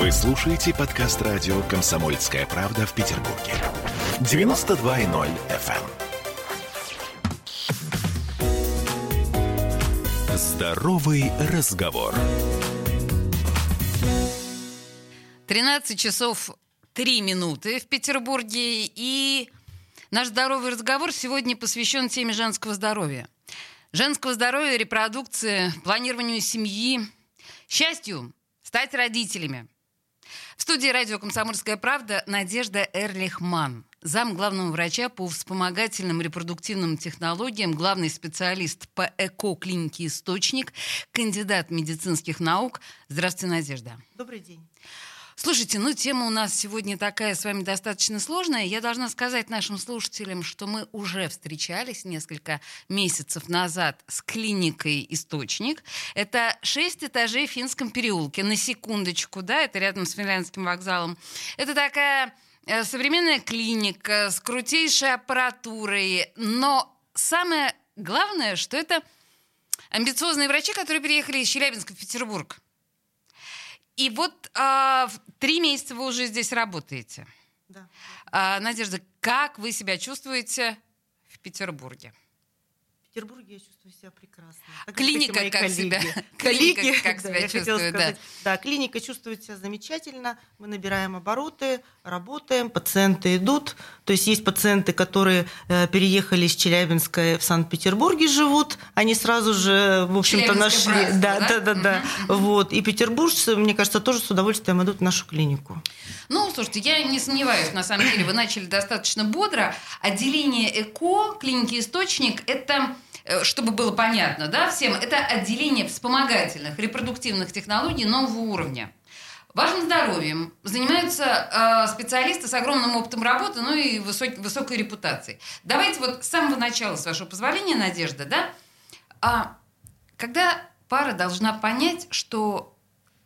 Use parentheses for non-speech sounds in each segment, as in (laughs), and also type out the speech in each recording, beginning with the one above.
Вы слушаете подкаст радио «Комсомольская правда» в Петербурге. 92.0 FM. эм. Здоровый разговор. 13 часов 3 минуты в Петербурге. И наш здоровый разговор сегодня посвящен теме женского здоровья. Женского здоровья, репродукции, планированию семьи, счастью стать родителями. В студии радио «Комсомольская правда» Надежда Эрлихман, зам главного врача по вспомогательным репродуктивным технологиям, главный специалист по ЭКО-клинике «Источник», кандидат медицинских наук. Здравствуйте, Надежда. Добрый день. Слушайте, ну тема у нас сегодня такая с вами достаточно сложная. Я должна сказать нашим слушателям, что мы уже встречались несколько месяцев назад с клиникой «Источник». Это шесть этажей в Финском переулке. На секундочку, да, это рядом с Финляндским вокзалом. Это такая э, современная клиника с крутейшей аппаратурой. Но самое главное, что это амбициозные врачи, которые переехали из Челябинска в Петербург. И вот а, три месяца вы уже здесь работаете. Да. А, Надежда, как вы себя чувствуете в Петербурге? Петербурге я чувствую себя прекрасно. Так, Клиника как коллеги. себя- Коллеги, (laughs) клиника как да, себя хотела чувствует, да. Да, клиника чувствует себя замечательно. Мы набираем обороты, работаем, пациенты идут. То есть есть пациенты, которые э, переехали из Челябинска в Санкт-Петербурге живут. Они сразу же, в общем-то, нашли. братство, Да, да? да, да, да. Вот. И петербуржцы, мне кажется, тоже с удовольствием идут в нашу клинику. Ну, слушайте, я не сомневаюсь, на самом деле, вы начали достаточно бодро. Отделение ЭКО, клиники «Источник» — это чтобы было понятно, да, всем, это отделение вспомогательных репродуктивных технологий нового уровня. Вашим здоровьем занимаются э, специалисты с огромным опытом работы, ну и высок- высокой репутацией. Давайте вот с самого начала, с вашего позволения, Надежда, да, а когда пара должна понять, что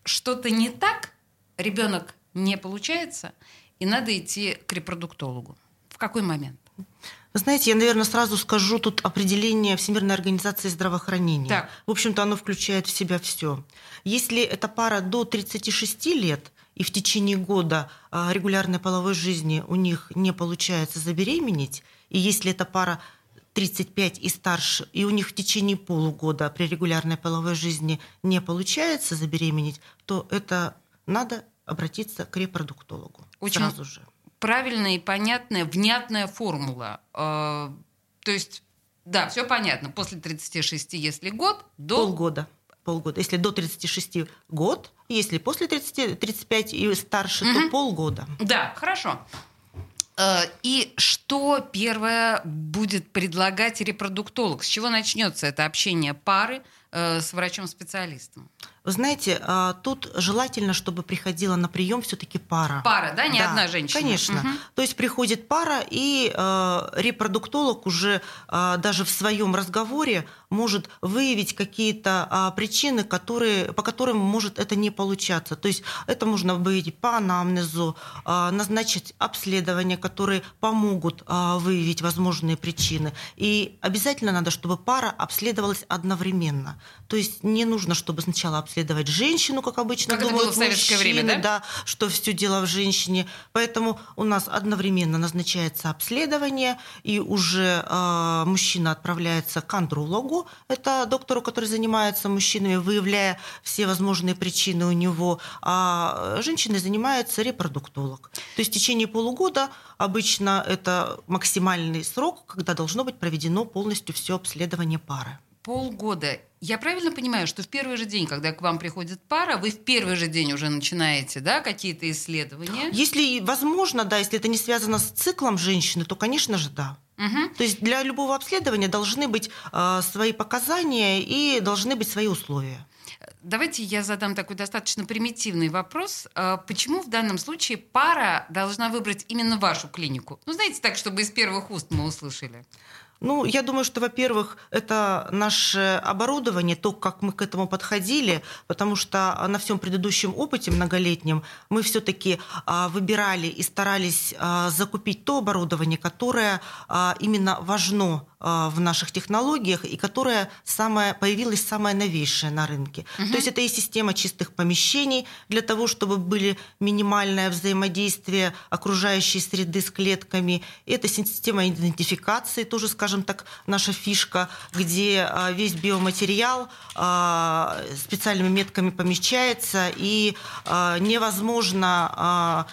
что-то не так, ребенок не получается, и надо идти к репродуктологу. В какой момент? Вы знаете, я, наверное, сразу скажу тут определение Всемирной организации здравоохранения. Так. В общем-то, оно включает в себя все. Если эта пара до 36 лет и в течение года а, регулярной половой жизни у них не получается забеременеть, и если эта пара 35 и старше, и у них в течение полугода при регулярной половой жизни не получается забеременеть, то это надо обратиться к репродуктологу Очень сразу же. Правильная и понятная, внятная формула. Э, То есть, да, все понятно. После 36, если год, до... Полгода. Полгода. Если до 36 год, если после 30, 35 и старше, Мгм. то полгода. Да, хорошо. Э, И что первое будет предлагать репродуктолог? С чего начнется это общение пары э, с врачом-специалистом? Вы знаете, а, тут желательно, чтобы приходила на прием все-таки пара. Пара, да, не одна женщина? Конечно. Мгм. То есть приходит пара, и э, репродуктолог уже э, даже в своем разговоре может выявить какие-то а, причины, которые, по которым может это не получаться. То есть это можно выявить по анамнезу, а, назначить обследования, которые помогут а, выявить возможные причины. И обязательно надо, чтобы пара обследовалась одновременно. То есть не нужно, чтобы сначала обследовать женщину, как обычно Как это думают было в советское время, мужчины, да? да, что все дело в женщине. Поэтому у нас одновременно назначается обследование, и уже э, мужчина отправляется к андрологу, это доктору, который занимается мужчинами, выявляя все возможные причины у него, а женщиной занимается репродуктолог. То есть в течение полугода обычно это максимальный срок, когда должно быть проведено полностью все обследование пары. Полгода. Я правильно понимаю, что в первый же день, когда к вам приходит пара, вы в первый же день уже начинаете, да, какие-то исследования? Если возможно, да, если это не связано с циклом женщины, то, конечно же, да. Мгм. То есть для любого обследования должны быть э, свои показания и должны быть свои условия. Давайте я задам такой достаточно примитивный вопрос. А Почему в данном случае пара должна выбрать именно вашу клинику? Ну, знаете, так, чтобы из первых уст мы услышали. Ну, я думаю, что, во-первых, это наше оборудование, то, как мы к этому подходили, потому что на всем предыдущем опыте многолетнем мы все-таки выбирали и старались а, закупить то оборудование, которое а, именно важно а, в наших технологиях и которая самая, появилась самая новейшая на рынке. Угу. То есть это и система чистых помещений для того, чтобы были минимальное взаимодействие окружающей среды с клетками. Это система идентификации, тоже, скажем так, наша фишка, где а, весь биоматериал а, специальными метками помещается, и невозможно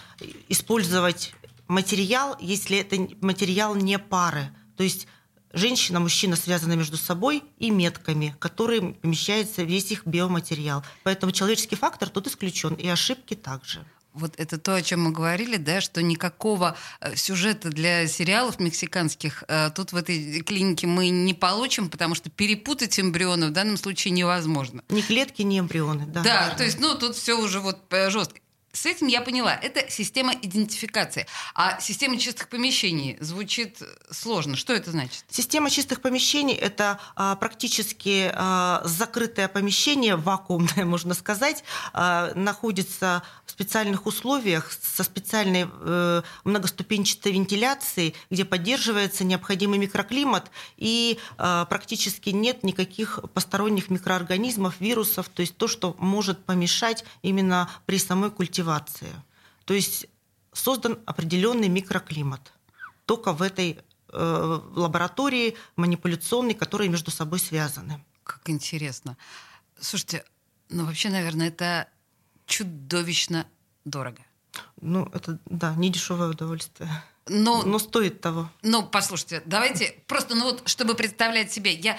использовать материал, если это материал не пары. То есть женщина, мужчина связаны между собой и метками, которые помещается весь их биоматериал. Поэтому человеческий фактор тут исключен, и ошибки также. Вот это то, о чем мы говорили, да, что никакого э, сюжета для сериалов мексиканских э, тут в этой клинике мы не получим, потому что перепутать эмбрионы в данном случае невозможно. Ни клетки, ни эмбрионы, да. Да, то есть, ну, тут все уже вот э, жестко. С этим я поняла. Это система идентификации. А система чистых помещений звучит сложно. Что это значит? Система чистых помещений – это а, практически а, закрытое помещение, вакуумное, (laughs) можно сказать, а, находится в специальных условиях со специальной э, многоступенчатой вентиляцией, где поддерживается необходимый микроклимат и а, практически нет никаких посторонних микроорганизмов, вирусов, то есть то, что может помешать именно при самой культивации культивации. То есть создан определенный микроклимат только в этой э, лаборатории манипуляционной, которые между собой связаны. Как интересно. Слушайте, ну вообще, наверное, это чудовищно дорого. Ну, это, да, не дешевое удовольствие. Но, но стоит того. Ну, послушайте, давайте просто, ну вот, чтобы представлять себе, я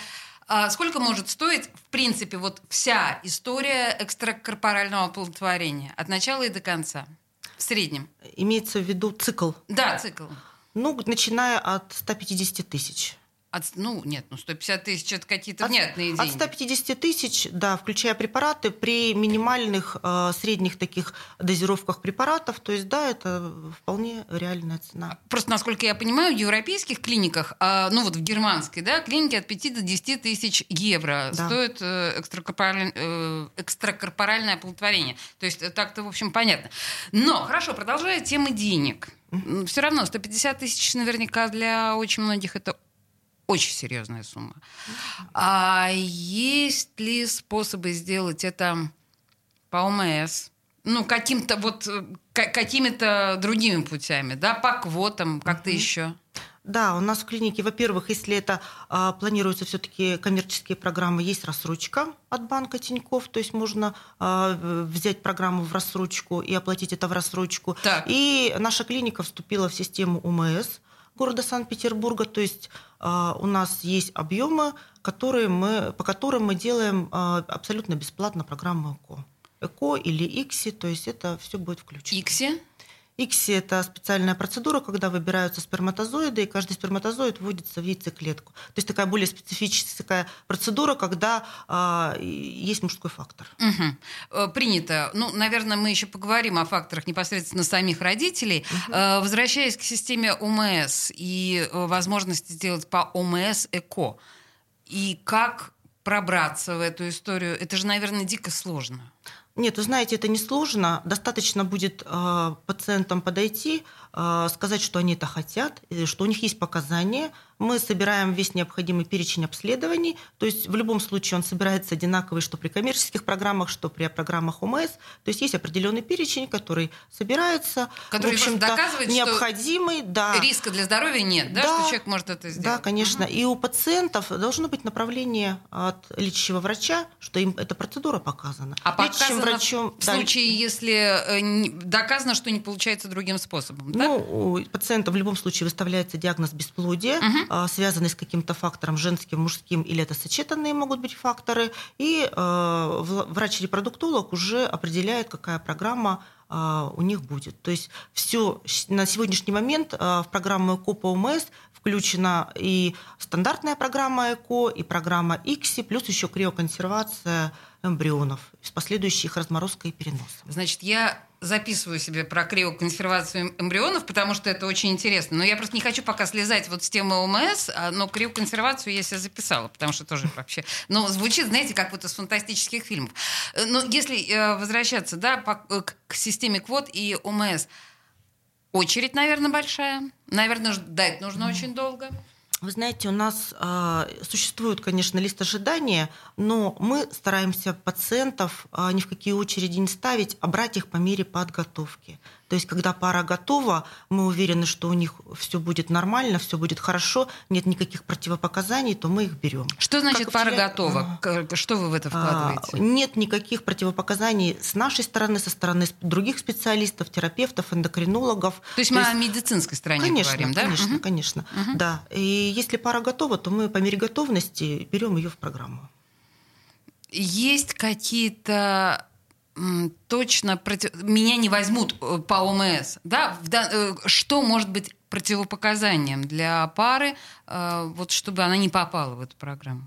а сколько может стоить, в принципе, вот вся история экстракорпорального оплодотворения от начала и до конца? В среднем. Имеется в виду цикл? Да, цикл. Ну, начиная от 150 тысяч. От, ну, нет, ну 150 тысяч это какие-то внятные деньги. От 150 тысяч, да, включая препараты, при минимальных э, средних таких дозировках препаратов, то есть, да, это вполне реальная цена. Просто, насколько я понимаю, в европейских клиниках, э, ну вот в германской, да, клиники от 5 до 10 тысяч евро да. стоит э, экстракорпоральное, э, экстракорпоральное оплодотворение. То есть так-то, в общем, понятно. Но, хорошо, продолжая темы денег. Все равно 150 тысяч наверняка для очень многих это очень серьезная сумма. А есть ли способы сделать это по ОМС? Ну, каким-то вот э, какими-то другими путями, да, по квотам, как-то mm-hmm. еще. Да, у нас в клинике, во-первых, если это а, планируются все-таки коммерческие программы, есть рассрочка от банка Тиньков, то есть можно а, взять программу в рассрочку и оплатить это в рассрочку. Так. И наша клиника вступила в систему УМС города Санкт-Петербурга, то есть а, у нас есть объемы, которые мы, по которым мы делаем а, абсолютно бесплатно программу ЭКО. ЭКО или ИКСИ, то есть это все будет включено. ИКСИ? ИКСИ – это специальная процедура, когда выбираются сперматозоиды, и каждый сперматозоид вводится в яйцеклетку. То есть такая более специфическая процедура, когда а, есть мужской фактор. Угу. Принято. Ну, наверное, мы еще поговорим о факторах непосредственно самих родителей. Угу. Возвращаясь к системе ОМС и э, возможности сделать по ОМС ЭКО, и как пробраться в эту историю, это же, наверное, дико сложно. Нет, вы знаете, это несложно. Достаточно будет э, пациентам подойти, сказать, что они это хотят, что у них есть показания, мы собираем весь необходимый перечень обследований. То есть в любом случае он собирается одинаковый, что при коммерческих программах, что при программах ОМС. То есть есть определенный перечень, который собирается. Который в доказывает, необходимый, что да. риска для здоровья нет, да, да что человек может это сделать? Да, конечно. Угу. И у пациентов должно быть направление от лечащего врача, что им эта процедура показана. А показано врачом, в да, случае, если э, доказано, что не получается другим способом, да? Ну, у пациента в любом случае выставляется диагноз бесплодия, угу связанные с каким-то фактором женским, мужским, или это сочетанные могут быть факторы. И а, врач-репродуктолог уже определяет, какая программа а, у них будет. То есть все на сегодняшний момент в программу ЭКО по ОМС включена и стандартная программа ЭКО, и программа ИКСИ, плюс еще криоконсервация эмбрионов с последующей их разморозкой и переносом. Значит, я записываю себе про криоконсервацию эмбрионов, потому что это очень интересно. Но я просто не хочу пока слезать вот с темы ОМС, а, но криоконсервацию я себе записала, потому что тоже вообще... Но звучит, знаете, как вот из фантастических фильмов. Э, но если э, возвращаться да, по, э, к системе квот и ОМС, очередь, наверное, большая. Наверное, ждать нужно очень долго. Вы знаете, у нас э, существует, конечно, лист ожидания, но мы стараемся пациентов э, ни в какие очереди не ставить, а брать их по мере подготовки. То есть, когда пара готова, мы уверены, что у них все будет нормально, все будет хорошо, нет никаких противопоказаний, то мы их берем. Что значит как пара вчера... готова? Что вы в это вкладываете? А, нет никаких противопоказаний с нашей стороны, со стороны других специалистов, терапевтов, эндокринологов. То есть то мы есть... о медицинской стороне конечно, говорим, да? Конечно, угу. конечно, угу. да. И если пара готова, то мы по мере готовности берем ее в программу. Есть какие-то точно против... меня не возьмут э, по ОМС, да? Э, что может быть противопоказанием для пары, э, вот чтобы она не попала в эту программу?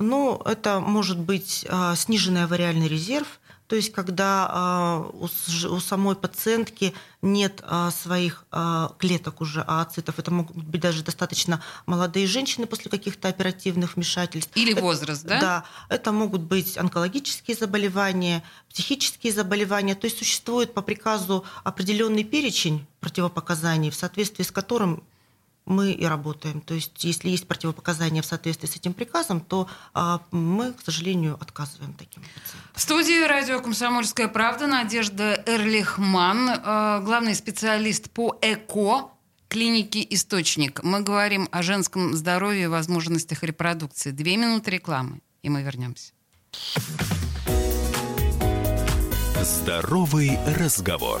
Ну, это может быть сниженный авариальный резерв, то есть, когда а, у самой пациентки нет а, своих а, клеток уже ооцитов, это могут быть даже достаточно молодые женщины после каких-то оперативных вмешательств. Или это, возраст, да? Да, это могут быть онкологические заболевания, психические заболевания. То есть существует по приказу определенный перечень противопоказаний, в соответствии с которым мы и работаем. То есть, если есть противопоказания в соответствии с этим приказом, то а, мы, к сожалению, отказываем таким пациентам. В студии радио «Комсомольская правда» Надежда Эрлихман, а, главный специалист по ЭКО клиники «Источник». Мы говорим о женском здоровье и возможностях репродукции. Две минуты рекламы, и мы вернемся. Здоровый разговор.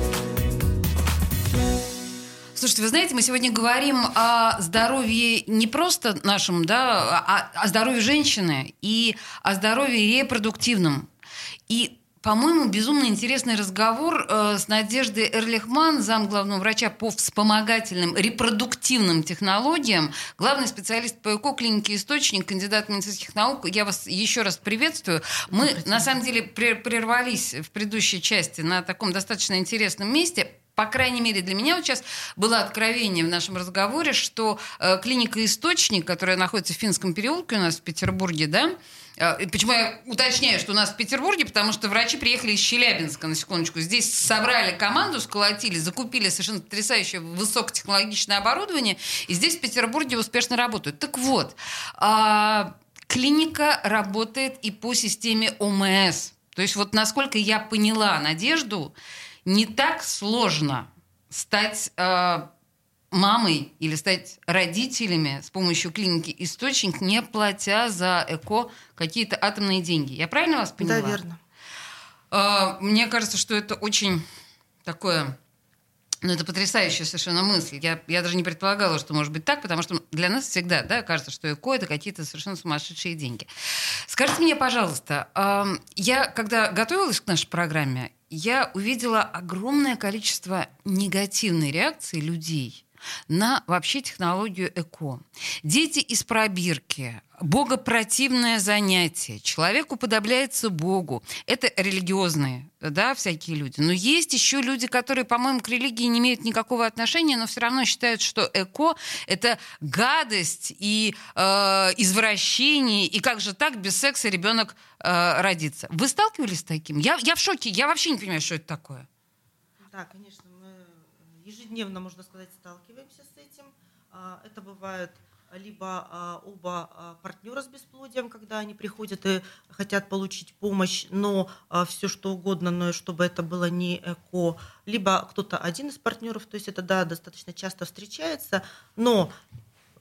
Слушайте, вы знаете, мы сегодня говорим о здоровье не просто нашем, да, а о здоровье женщины и о здоровье репродуктивном. И по-моему, безумно интересный разговор э, с Надеждой Эрлихман, зам главного врача по вспомогательным репродуктивным технологиям, главный специалист по ЭКО клинике «Источник», кандидат медицинских наук. Я вас еще раз приветствую. Мы, на самом деле, прервались в предыдущей части на таком достаточно интересном месте по крайней мере, для меня вот сейчас было откровение в нашем разговоре, что э, клиника «Источник», которая находится в Финском переулке у нас в Петербурге, да, э, Почему я уточняю, что у нас в Петербурге, потому что врачи приехали из Челябинска, на секундочку. Здесь собрали команду, сколотили, закупили совершенно потрясающее высокотехнологичное оборудование, и здесь в Петербурге успешно работают. Так вот, э, клиника работает и по системе ОМС. То есть вот насколько я поняла Надежду, не так сложно стать э, мамой или стать родителями с помощью клиники «Источник», не платя за ЭКО какие-то атомные деньги. Я правильно вас поняла? Да, верно. Э, мне кажется, что это очень такое... Ну, это потрясающая совершенно мысль. Я, я даже не предполагала, что может быть так, потому что для нас всегда да, кажется, что ЭКО – это какие-то совершенно сумасшедшие деньги. Скажите мне, пожалуйста, э, я, когда готовилась к нашей программе, я увидела огромное количество негативной реакции людей на вообще технологию ЭКО. Дети из пробирки, богопротивное занятие, человек уподобляется Богу. Это религиозные, да, всякие люди. Но есть еще люди, которые, по-моему, к религии не имеют никакого отношения, но все равно считают, что ЭКО — это гадость и э, извращение, и как же так без секса ребенок э, родится. Вы сталкивались с таким? Я, я в шоке, я вообще не понимаю, что это такое. Да, конечно, ежедневно, можно сказать, сталкиваемся с этим. А, это бывает либо а, оба а, партнера с бесплодием, когда они приходят и хотят получить помощь, но все что угодно, но чтобы это было не эко, либо кто-то один из партнеров, то есть это да, достаточно часто встречается, но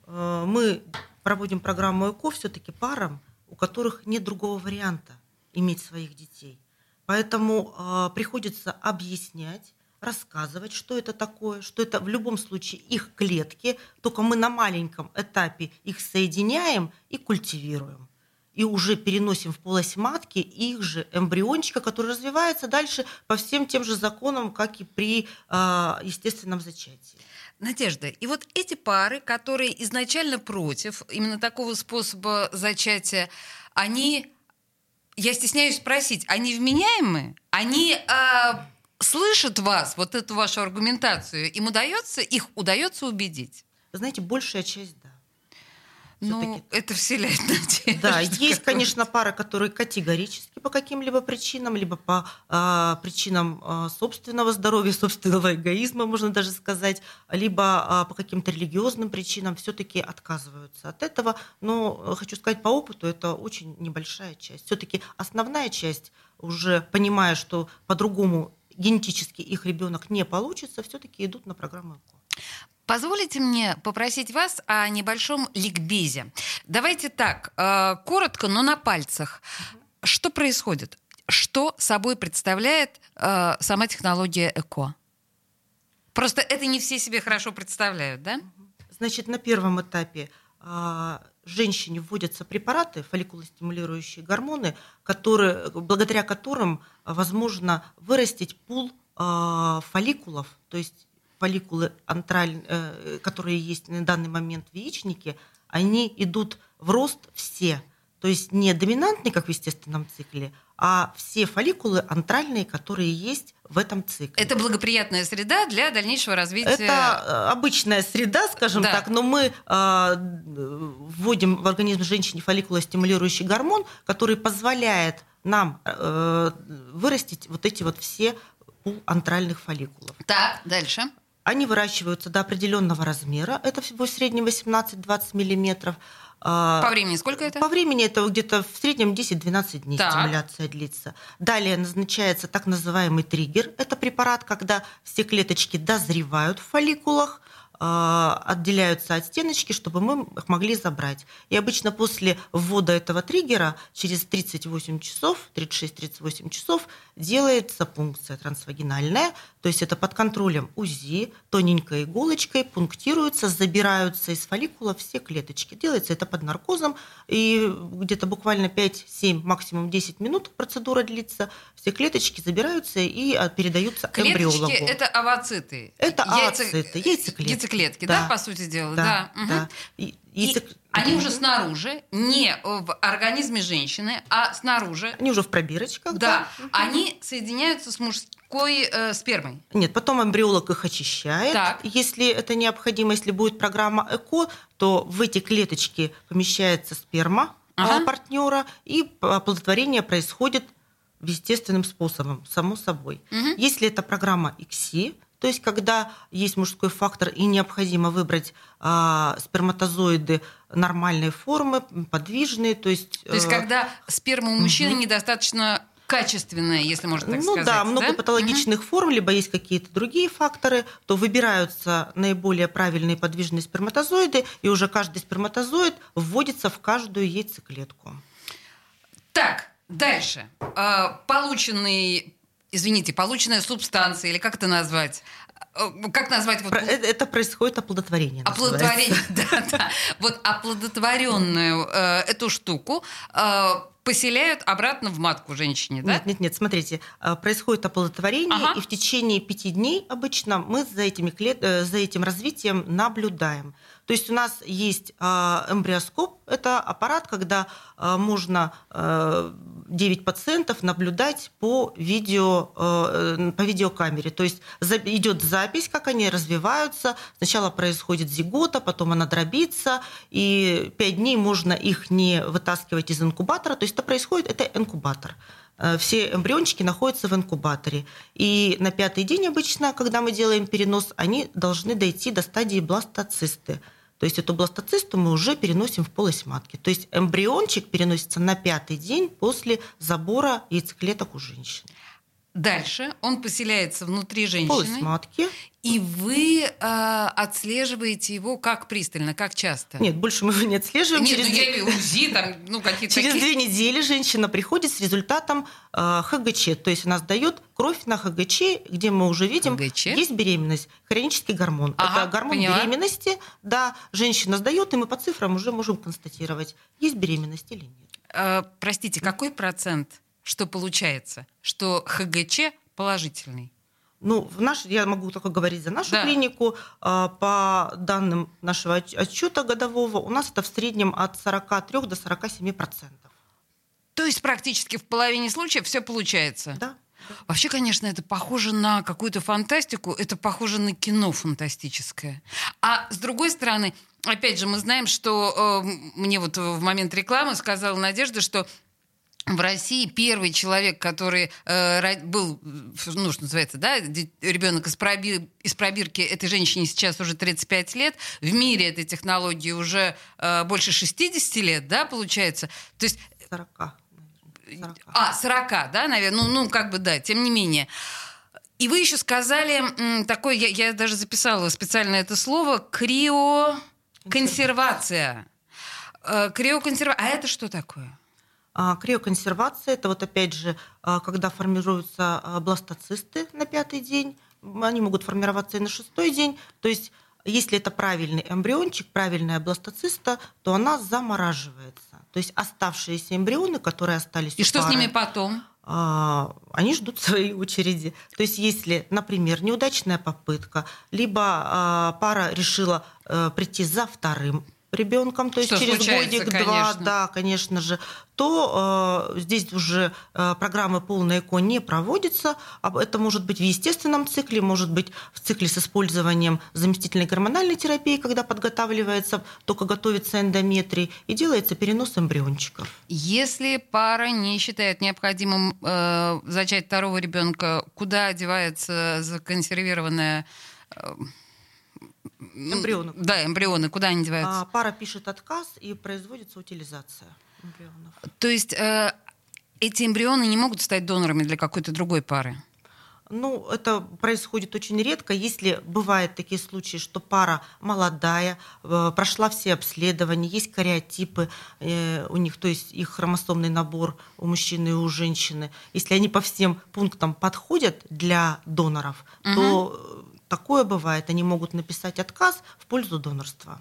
мы проводим программу ЭКО все-таки парам, у которых нет другого варианта иметь своих детей. Поэтому приходится объяснять, рассказывать, что это такое, что это в любом случае их клетки, только мы на маленьком этапе их соединяем и культивируем. и уже переносим в полость матки их же эмбриончика, который развивается дальше по всем тем же законам, как и при э, естественном зачатии. Надежда, и вот эти пары, которые изначально против именно такого способа зачатия, они, я стесняюсь спросить, они вменяемы? Они э, слышат вас, вот эту вашу аргументацию? Им удается, их удается убедить? Вы знаете, большая часть, да. Ну, это вселяет надежду. Да, есть, конечно, пары, которые категорически по каким-либо причинам, либо по э, причинам э, собственного здоровья, собственного эгоизма, можно даже сказать, либо э, по каким-то религиозным причинам все-таки отказываются от этого. Но хочу сказать по опыту, это очень небольшая часть. Все-таки основная часть, уже понимая, что по-другому генетически их ребенок не получится, все-таки идут на программу ЭКО. Позволите мне попросить вас о небольшом ликбезе. Давайте так, э, коротко, но на пальцах. Что происходит? Что собой представляет э, сама технология ЭКО? Просто это не все себе хорошо представляют, да? Значит, на первом этапе женщине вводятся препараты, фолликулостимулирующие гормоны, которые, благодаря которым возможно вырастить пул фолликулов, то есть фолликулы, антраль, э, которые есть на данный момент в яичнике, они идут в рост все. То есть не доминантные, как в естественном цикле, а все фолликулы антральные, которые есть в этом цикле. Это благоприятная среда для дальнейшего развития. Это э, обычная среда, скажем да. так, но мы э, вводим в организм женщины фолликулостимулирующий гормон, который позволяет нам э, вырастить вот эти вот все пул антральных фолликулов. Так, дальше. Они выращиваются до определенного размера, это всего в среднем 18-20 миллиметров. А, по времени сколько это? По времени это где-то в среднем 10-12 дней так. стимуляция длится. Далее назначается так называемый триггер. Это препарат, когда все клеточки дозревают в фолликулах, а, отделяются от стеночки, чтобы мы их могли забрать. И обычно после ввода этого триггера через 38 часов, 36-38 часов делается пункция трансвагинальная, то есть это под контролем УЗИ, тоненькой иголочкой пунктируются, забираются из фолликула все клеточки. Делается это под наркозом, и где-то буквально 5-7, максимум 10 минут процедура длится, все клеточки забираются и а, передаются Клеточки эмбриологу. это овоциты. Это Яйца... овоциты, яйцеклетки. Яйцеклетки, да, да по сути дела? Да, да. да. Угу. И они уже снаружи, не в организме женщины, а снаружи. Они уже в пробирочках. Да. да. Они соединяются с мужской э, спермой. Нет, потом эмбриолог их очищает. Так. Если это необходимо, если будет программа ЭКО, то в эти клеточки помещается сперма э, ага. партнера, и оплодотворение происходит естественным способом, само собой. Угу. Если это программа ИКСИ, то есть, когда есть мужской фактор и необходимо выбрать э, сперматозоиды нормальной формы, подвижные, то есть... То есть, э, когда сперма у мужчины угу. недостаточно качественная, если можно так ну, сказать. Ну да, много да? патологичных угу. форм, либо есть какие-то другие факторы, то выбираются наиболее правильные подвижные сперматозоиды, и уже каждый сперматозоид вводится в каждую яйцеклетку. Так, дальше. А, полученный извините, полученная субстанция, или как это назвать? Э, как назвать? Вот... Это, это происходит оплодотворение. Оплодотворение, (laughs) да, да. Вот оплодотворенную э, эту штуку э, поселяют обратно в матку женщине, да? Нет, нет, нет, смотрите, э, происходит оплодотворение, ага. и в течение пяти дней обычно мы за, этими клет... Э, за этим развитием наблюдаем. То есть у нас есть а, эмбриоскоп, это аппарат, когда а, можно 9 а, пациентов наблюдать по, видео, по видеокамере. То есть идет запись, как они развиваются. Сначала происходит зигота, потом она дробится, и 5 дней можно их не вытаскивать из инкубатора. То есть это происходит, это инкубатор все эмбриончики находятся в инкубаторе. И на пятый день обычно, когда мы делаем перенос, они должны дойти до стадии бластоцисты. То есть эту бластоцисту мы уже переносим в полость матки. То есть эмбриончик переносится на пятый день после забора яйцеклеток у женщин. Дальше он поселяется внутри женщины. Полость матки. И вы э, отслеживаете его как пристально, как часто? Нет, больше мы его не отслеживаем. Нет, через... ну, я УЗИ, там, ну, какие-то Через такие... две недели женщина приходит с результатом э, ХГЧ. То есть она сдает кровь на ХГЧ, где мы уже видим, ХГЧ? есть беременность, хронический гормон. Ага, Это гормон поняла. беременности. Да, женщина сдает, и мы по цифрам уже можем констатировать, есть беременность или нет. Э, простите, какой процент, что получается, что ХГЧ положительный? Ну, в наш, я могу только говорить за нашу Да. клинику. А, По данным нашего отч- отчета годового, у нас это в среднем от 43 до 47 процентов. То есть практически в половине случаев все получается. Да? Вообще, конечно, это похоже на какую-то фантастику, это похоже на кино фантастическое. А с другой стороны, опять же, мы знаем, что э, мне вот в момент рекламы сказала Надежда, что в России первый человек, который э, был, ну, что называется, да, ребенок из, проби- из пробирки, этой женщине сейчас уже 35 лет, в мире этой технологии уже э, больше 60 лет, да, получается. То есть 40. наверное, 40. а, 40, да, наверное. Ну, ну, как бы, да, тем не менее. И вы еще сказали такое, я, я даже записала специально это слово, криоконсервация. Э, Криоконсервация. А это что такое? А, Криоконсервация – это вот опять же, а, когда формируются а, бластоцисты на пятый день, они могут формироваться и на шестой день. То есть, если это правильный эмбриончик, правильная бластоциста, то она замораживается. То есть оставшиеся эмбрионы, которые остались И у что с пары, ними потом? они ждут своей очереди. То есть, если, например, неудачная попытка, либо пара решила э, прийти за вторым ребенком, то есть Что через случается, годик-два, да, конечно же, то э, здесь уже э, программы полной ЭКО не проводятся. Об- Это может быть в естественном цикле, может быть в цикле с использованием заместительной гормональной терапии, когда подготавливается, только готовится эндометрий, и делается перенос эмбриончиков. Если пара не считает необходимым э, зачать второго ребенка, куда одевается законсервированная... э, Эмбрионы. Да, эмбрионы, куда они деваются? А пара пишет отказ, и производится утилизация эмбрионов. То есть э, эти эмбрионы не могут стать донорами для какой-то другой пары? Ну, это происходит очень редко. Если бывают такие случаи, что пара молодая, э, прошла все обследования, есть кариотипы э, у них, то есть их хромосомный набор у мужчины и у женщины, если они по всем пунктам подходят для доноров, то э, такое бывает. Они могут написать отказ в пользу донорства.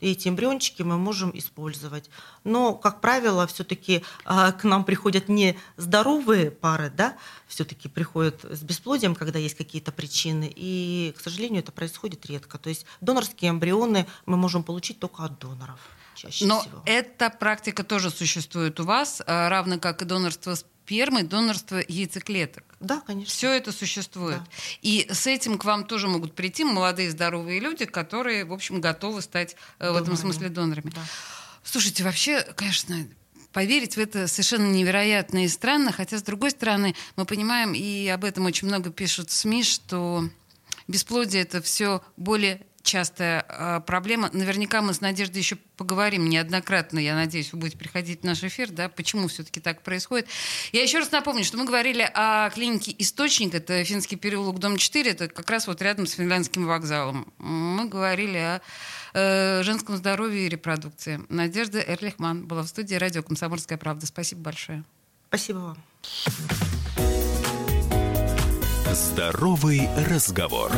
И эти эмбриончики мы можем использовать. Но, как правило, все-таки к нам приходят не здоровые пары, да, все-таки приходят с бесплодием, когда есть какие-то причины. И, к сожалению, это происходит редко. То есть донорские эмбрионы мы можем получить только от доноров чаще Но всего. эта практика тоже существует у вас, э, равно как и донорство спермы, донорство яйцеклеток. Да, конечно. Все это существует. Да. И с этим к вам тоже могут прийти молодые здоровые люди, которые, в общем, готовы стать э, в этом Донорами. смысле донорами. Да. Слушайте, вообще, конечно, поверить в это совершенно невероятно и странно, хотя, с другой стороны, мы понимаем, и об этом очень много пишут в СМИ, что бесплодие — это все более частая э, проблема. Наверняка мы с Надеждой еще поговорим неоднократно. Я надеюсь, вы будете приходить в наш эфир, да, почему все-таки так происходит. Я еще раз напомню, что мы говорили о клинике «Источник», это Финский переулок, дом 4, это как раз вот рядом с Финляндским вокзалом. Мы говорили о э, женском здоровье и репродукции. Надежда Эрлихман была в студии радио «Комсомольская правда». Спасибо большое. Спасибо вам. Здоровый разговор.